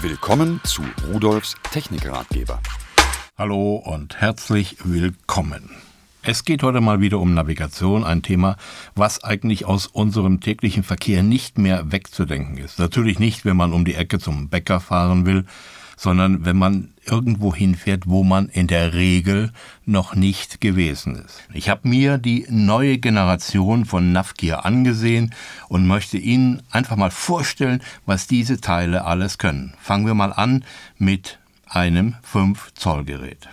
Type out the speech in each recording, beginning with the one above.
Willkommen zu Rudolfs Technikratgeber. Hallo und herzlich willkommen. Es geht heute mal wieder um Navigation, ein Thema, was eigentlich aus unserem täglichen Verkehr nicht mehr wegzudenken ist. Natürlich nicht, wenn man um die Ecke zum Bäcker fahren will, sondern wenn man irgendwo hinfährt, wo man in der Regel noch nicht gewesen ist. Ich habe mir die neue Generation von Navgear angesehen und möchte Ihnen einfach mal vorstellen, was diese Teile alles können. Fangen wir mal an mit einem 5 Zoll Gerät.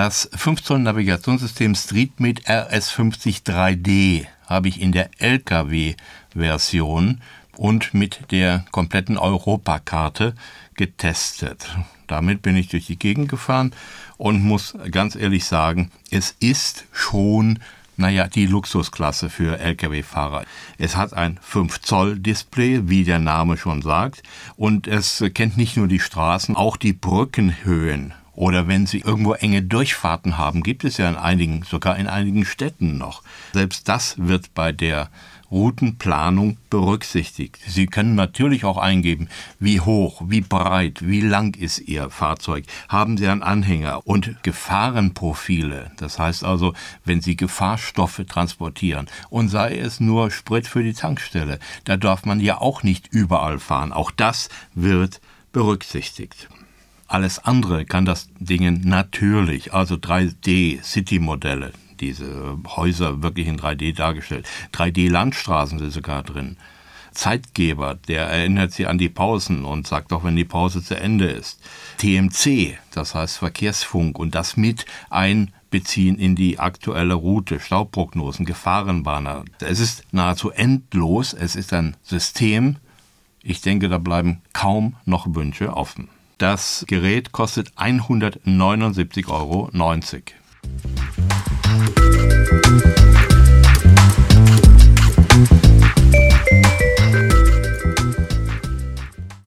Das 5 Zoll Navigationssystem StreetMate RS50 3D habe ich in der LKW-Version und mit der kompletten Europakarte getestet. Damit bin ich durch die Gegend gefahren und muss ganz ehrlich sagen, es ist schon naja, die Luxusklasse für Lkw-Fahrer. Es hat ein 5 Zoll Display, wie der Name schon sagt, und es kennt nicht nur die Straßen, auch die Brückenhöhen oder wenn Sie irgendwo enge Durchfahrten haben, gibt es ja in einigen, sogar in einigen Städten noch. Selbst das wird bei der Routenplanung berücksichtigt. Sie können natürlich auch eingeben, wie hoch, wie breit, wie lang ist Ihr Fahrzeug, haben Sie einen Anhänger und Gefahrenprofile. Das heißt also, wenn Sie Gefahrstoffe transportieren und sei es nur Sprit für die Tankstelle, da darf man ja auch nicht überall fahren. Auch das wird berücksichtigt. Alles andere kann das Ding natürlich, also 3D-City-Modelle, diese Häuser wirklich in 3D dargestellt. 3D-Landstraßen sind sogar drin. Zeitgeber, der erinnert sie an die Pausen und sagt auch, wenn die Pause zu Ende ist. TMC, das heißt Verkehrsfunk und das mit einbeziehen in die aktuelle Route, Stauprognosen, Gefahrenwarner. Es ist nahezu endlos, es ist ein System. Ich denke, da bleiben kaum noch Wünsche offen. Das Gerät kostet 179,90 Euro.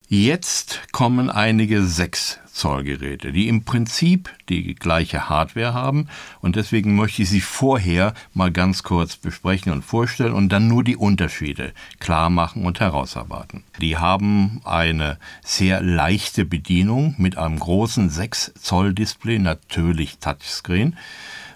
Jetzt kommen einige 6 Zoll Geräte, die im Prinzip die gleiche Hardware haben. Und deswegen möchte ich sie vorher mal ganz kurz besprechen und vorstellen und dann nur die Unterschiede klar machen und herausarbeiten. Die haben eine sehr leichte Bedienung mit einem großen 6 Zoll Display, natürlich Touchscreen.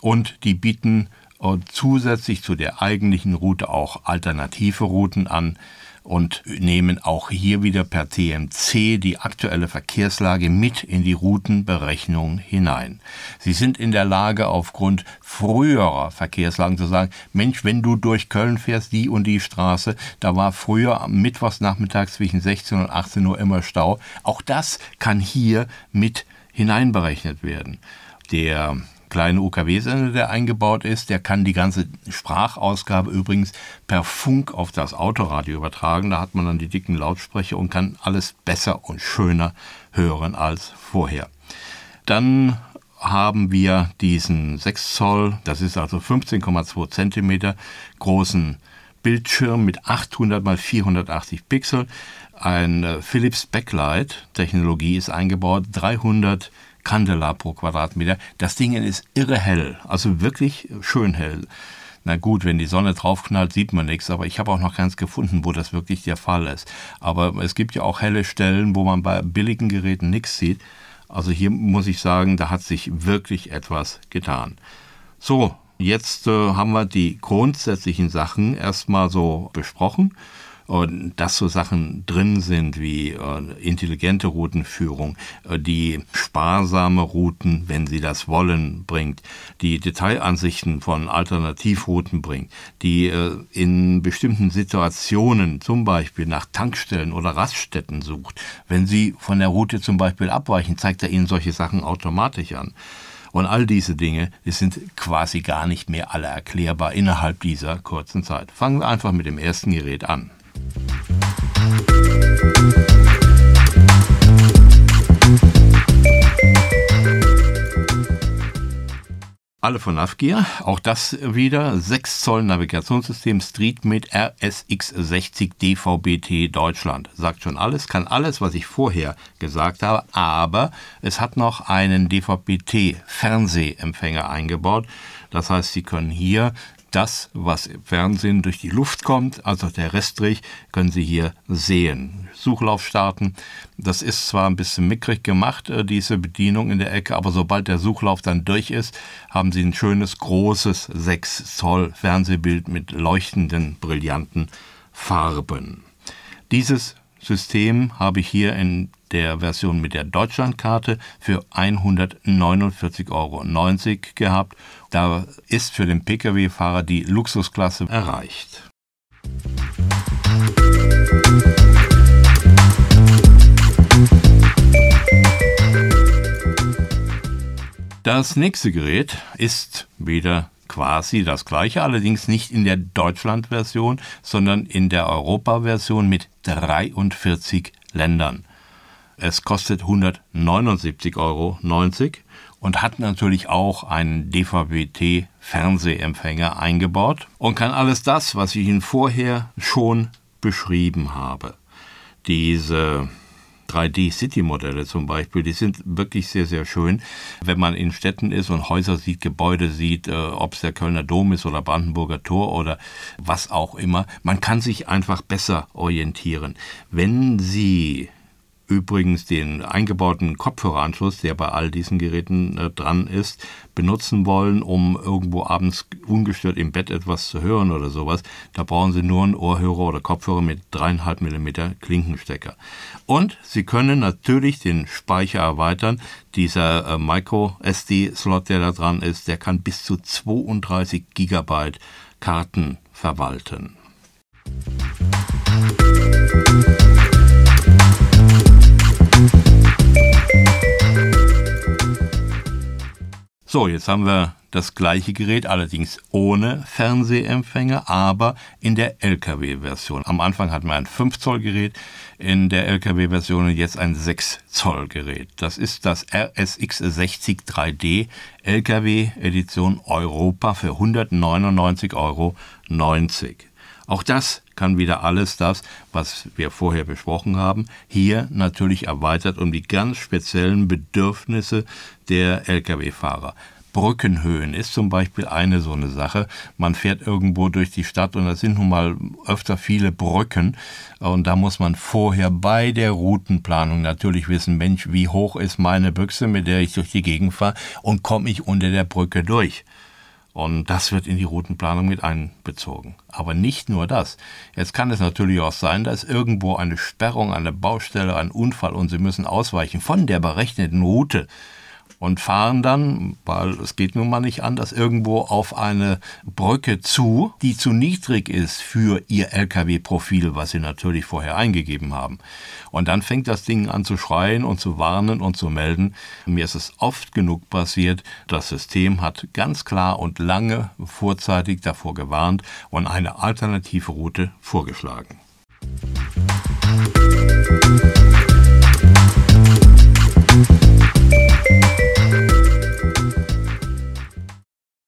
Und die bieten äh, zusätzlich zu der eigentlichen Route auch alternative Routen an und nehmen auch hier wieder per TMC die aktuelle Verkehrslage mit in die Routenberechnung hinein. Sie sind in der Lage, aufgrund früherer Verkehrslagen zu sagen, Mensch, wenn du durch Köln fährst, die und die Straße, da war früher am Mittwochsnachmittag zwischen 16 und 18 Uhr immer Stau. Auch das kann hier mit hineinberechnet werden. Der kleine UKW-Sender, der eingebaut ist. Der kann die ganze Sprachausgabe übrigens per Funk auf das Autoradio übertragen. Da hat man dann die dicken Lautsprecher und kann alles besser und schöner hören als vorher. Dann haben wir diesen 6 Zoll, das ist also 15,2 Zentimeter großen Bildschirm mit 800 mal 480 Pixel. Ein äh, Philips Backlight Technologie ist eingebaut, 300 Candela pro Quadratmeter. Das Ding ist irre hell, also wirklich schön hell. Na gut, wenn die Sonne draufknallt, sieht man nichts, aber ich habe auch noch keins gefunden, wo das wirklich der Fall ist. Aber es gibt ja auch helle Stellen, wo man bei billigen Geräten nichts sieht. Also hier muss ich sagen, da hat sich wirklich etwas getan. So, jetzt äh, haben wir die grundsätzlichen Sachen erstmal so besprochen dass so Sachen drin sind wie äh, intelligente Routenführung, äh, die sparsame Routen, wenn sie das wollen, bringt, die Detailansichten von Alternativrouten bringt, die äh, in bestimmten Situationen zum Beispiel nach Tankstellen oder Raststätten sucht. Wenn Sie von der Route zum Beispiel abweichen, zeigt er Ihnen solche Sachen automatisch an. Und all diese Dinge, die sind quasi gar nicht mehr alle erklärbar innerhalb dieser kurzen Zeit. Fangen wir einfach mit dem ersten Gerät an. Alle von Navgear, auch das wieder 6 Zoll Navigationssystem StreetMate RSX60 DVB-T Deutschland. Sagt schon alles, kann alles, was ich vorher gesagt habe, aber es hat noch einen DVB-T Fernsehempfänger eingebaut. Das heißt, Sie können hier das, was im Fernsehen durch die Luft kommt, also der Restrich, können Sie hier sehen. Suchlauf starten. Das ist zwar ein bisschen mickrig gemacht, äh, diese Bedienung in der Ecke, aber sobald der Suchlauf dann durch ist, haben Sie ein schönes, großes 6 Zoll Fernsehbild mit leuchtenden, brillanten Farben. Dieses System habe ich hier in der Version mit der Deutschlandkarte für 149,90 Euro gehabt. Da ist für den Pkw-Fahrer die Luxusklasse erreicht. Das nächste Gerät ist wieder quasi das gleiche, allerdings nicht in der Deutschland-Version, sondern in der Europa-Version mit 43 Ländern. Es kostet 179,90 Euro und hat natürlich auch einen DVB-T-Fernsehempfänger eingebaut und kann alles das, was ich Ihnen vorher schon beschrieben habe. Diese 3D-City-Modelle zum Beispiel, die sind wirklich sehr, sehr schön. Wenn man in Städten ist und Häuser sieht, Gebäude sieht, äh, ob es der Kölner Dom ist oder Brandenburger Tor oder was auch immer, man kann sich einfach besser orientieren. Wenn Sie übrigens den eingebauten Kopfhöreranschluss, der bei all diesen Geräten äh, dran ist, benutzen wollen, um irgendwo abends ungestört im Bett etwas zu hören oder sowas, da brauchen Sie nur einen Ohrhörer oder Kopfhörer mit dreieinhalb Millimeter Klinkenstecker. Und Sie können natürlich den Speicher erweitern. Dieser äh, Micro SD-Slot, der da dran ist, der kann bis zu 32 Gigabyte Karten verwalten. So, jetzt haben wir das gleiche Gerät, allerdings ohne Fernsehempfänger, aber in der LKW-Version. Am Anfang hatten wir ein 5 Zoll Gerät, in der LKW-Version jetzt ein 6 Zoll Gerät. Das ist das RSX60 3D LKW Edition Europa für 199,90 Euro. Auch das kann wieder alles das, was wir vorher besprochen haben, hier natürlich erweitert um die ganz speziellen Bedürfnisse der Lkw-Fahrer. Brückenhöhen ist zum Beispiel eine so eine Sache. Man fährt irgendwo durch die Stadt und da sind nun mal öfter viele Brücken und da muss man vorher bei der Routenplanung natürlich wissen, Mensch, wie hoch ist meine Büchse, mit der ich durch die Gegend fahre und komme ich unter der Brücke durch. Und das wird in die Routenplanung mit einbezogen. Aber nicht nur das. Jetzt kann es natürlich auch sein, dass irgendwo eine Sperrung, eine Baustelle, ein Unfall und Sie müssen ausweichen von der berechneten Route und fahren dann, weil es geht nun mal nicht anders, irgendwo auf eine Brücke zu, die zu niedrig ist für ihr LKW-Profil, was sie natürlich vorher eingegeben haben. Und dann fängt das Ding an zu schreien und zu warnen und zu melden. Mir ist es oft genug passiert, das System hat ganz klar und lange vorzeitig davor gewarnt und eine alternative Route vorgeschlagen.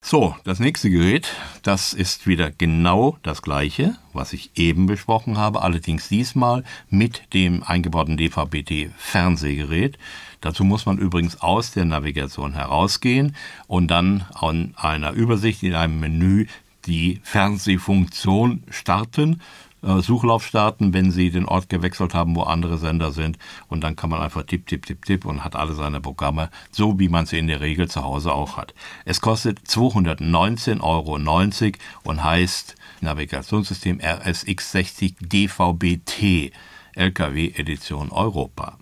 So, das nächste Gerät, das ist wieder genau das gleiche, was ich eben besprochen habe, allerdings diesmal mit dem eingebauten DVB-T-Fernsehgerät. Dazu muss man übrigens aus der Navigation herausgehen und dann an einer Übersicht in einem Menü die Fernsehfunktion starten Suchlauf starten, wenn Sie den Ort gewechselt haben, wo andere Sender sind. Und dann kann man einfach tipp, tipp, tipp, tipp und hat alle seine Programme, so wie man sie in der Regel zu Hause auch hat. Es kostet 219,90 Euro und heißt Navigationssystem RSX60 DVB-T, LKW Edition Europa.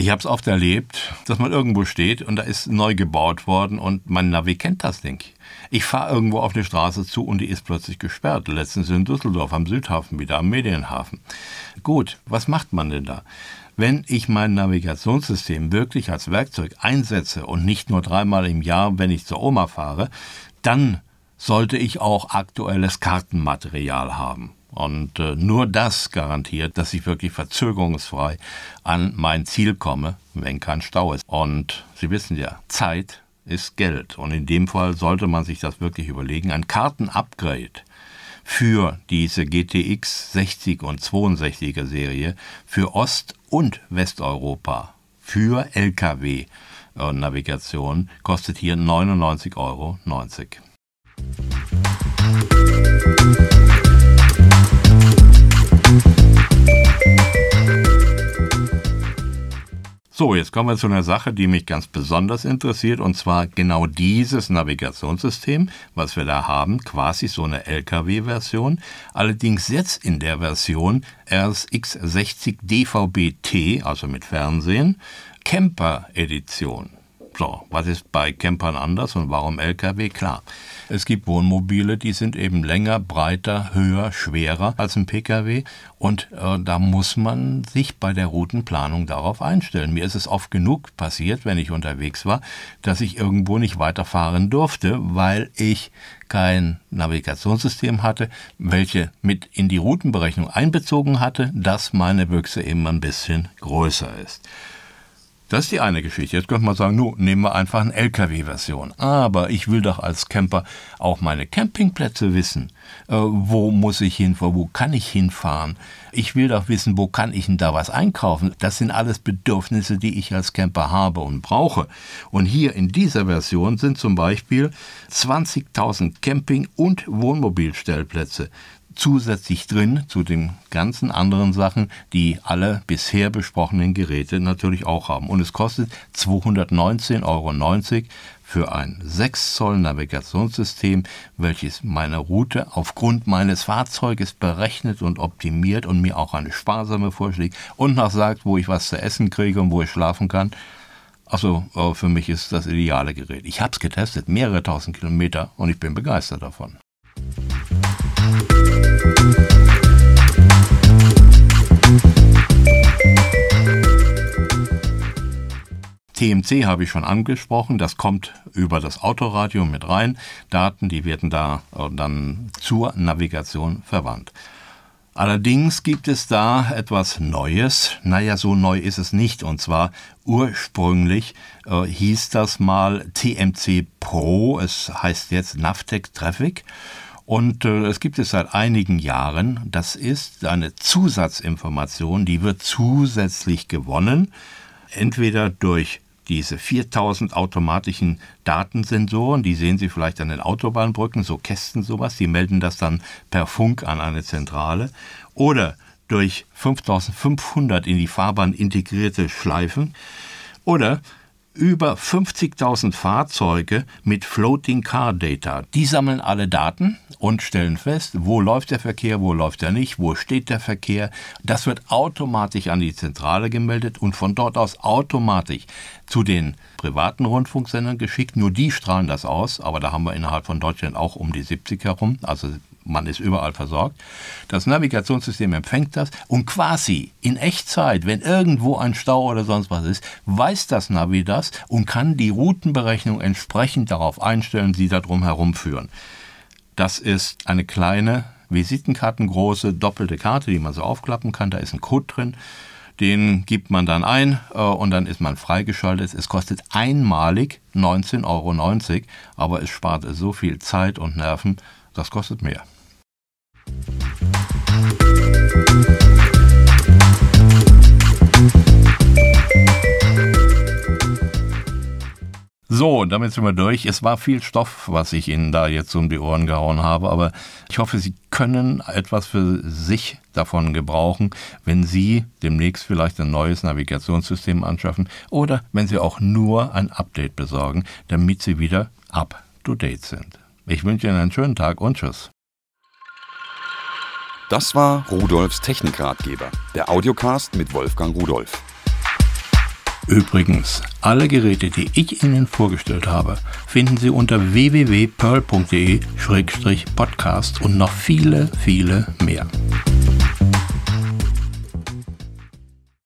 Ich habe es oft erlebt, dass man irgendwo steht und da ist neu gebaut worden und mein Navi kennt das nicht. Ich fahre irgendwo auf eine Straße zu und die ist plötzlich gesperrt. Letztens in Düsseldorf am Südhafen, wieder am Medienhafen. Gut, was macht man denn da? Wenn ich mein Navigationssystem wirklich als Werkzeug einsetze und nicht nur dreimal im Jahr, wenn ich zur Oma fahre, dann sollte ich auch aktuelles Kartenmaterial haben. Und äh, nur das garantiert, dass ich wirklich verzögerungsfrei an mein Ziel komme, wenn kein Stau ist. Und Sie wissen ja, Zeit ist Geld. Und in dem Fall sollte man sich das wirklich überlegen. Ein Kartenupgrade für diese GTX 60 und 62er Serie für Ost- und Westeuropa für Lkw-Navigation kostet hier 99,90 Euro. So, jetzt kommen wir zu einer Sache, die mich ganz besonders interessiert, und zwar genau dieses Navigationssystem, was wir da haben, quasi so eine LKW-Version, allerdings jetzt in der Version RSX60 DVB-T, also mit Fernsehen, Camper-Edition. So, was ist bei Campern anders und warum LKW? Klar. Es gibt Wohnmobile, die sind eben länger, breiter, höher, schwerer als ein Pkw und äh, da muss man sich bei der Routenplanung darauf einstellen. Mir ist es oft genug passiert, wenn ich unterwegs war, dass ich irgendwo nicht weiterfahren durfte, weil ich kein Navigationssystem hatte, welche mit in die Routenberechnung einbezogen hatte, dass meine Büchse eben ein bisschen größer ist. Das ist die eine Geschichte. Jetzt könnte man sagen, nun, nehmen wir einfach eine LKW-Version. Aber ich will doch als Camper auch meine Campingplätze wissen. Äh, wo muss ich hinfahren? Wo kann ich hinfahren? Ich will doch wissen, wo kann ich denn da was einkaufen? Das sind alles Bedürfnisse, die ich als Camper habe und brauche. Und hier in dieser Version sind zum Beispiel 20.000 Camping- und Wohnmobilstellplätze zusätzlich drin zu den ganzen anderen Sachen, die alle bisher besprochenen Geräte natürlich auch haben. Und es kostet 219,90 Euro für ein 6 Zoll Navigationssystem, welches meine Route aufgrund meines Fahrzeuges berechnet und optimiert und mir auch eine sparsame vorschlägt und noch sagt, wo ich was zu essen kriege und wo ich schlafen kann. Also für mich ist das ideale Gerät. Ich habe es getestet, mehrere tausend Kilometer und ich bin begeistert davon. TMC habe ich schon angesprochen, das kommt über das Autoradio mit rein. Daten, die werden da äh, dann zur Navigation verwandt. Allerdings gibt es da etwas Neues. Naja, so neu ist es nicht. Und zwar ursprünglich äh, hieß das mal TMC Pro. Es heißt jetzt Navtec Traffic. Und äh, es gibt es seit einigen Jahren. Das ist eine Zusatzinformation, die wird zusätzlich gewonnen. Entweder durch diese 4000 automatischen Datensensoren, die sehen Sie vielleicht an den Autobahnbrücken, so Kästen sowas, die melden das dann per Funk an eine Zentrale. Oder durch 5500 in die Fahrbahn integrierte Schleifen. Oder über 50.000 Fahrzeuge mit Floating Car Data. Die sammeln alle Daten und stellen fest, wo läuft der Verkehr, wo läuft er nicht, wo steht der Verkehr. Das wird automatisch an die Zentrale gemeldet und von dort aus automatisch zu den privaten Rundfunksendern geschickt. Nur die strahlen das aus, aber da haben wir innerhalb von Deutschland auch um die 70 herum, also man ist überall versorgt. Das Navigationssystem empfängt das und quasi in Echtzeit, wenn irgendwo ein Stau oder sonst was ist, weiß das Navi das und kann die Routenberechnung entsprechend darauf einstellen, sie da drum herumführen. Das ist eine kleine Visitenkartengroße doppelte Karte, die man so aufklappen kann. Da ist ein Code drin. Den gibt man dann ein äh, und dann ist man freigeschaltet. Es kostet einmalig 19,90 Euro, aber es spart so viel Zeit und Nerven, das kostet mehr. So, damit sind wir durch. Es war viel Stoff, was ich Ihnen da jetzt um die Ohren gehauen habe, aber ich hoffe, Sie können etwas für sich davon gebrauchen, wenn Sie demnächst vielleicht ein neues Navigationssystem anschaffen oder wenn Sie auch nur ein Update besorgen, damit Sie wieder up to date sind. Ich wünsche Ihnen einen schönen Tag und tschüss. Das war Rudolfs Technikratgeber, der Audiocast mit Wolfgang Rudolf. Übrigens, alle Geräte, die ich Ihnen vorgestellt habe, finden Sie unter www.pearl.de-podcast und noch viele, viele mehr.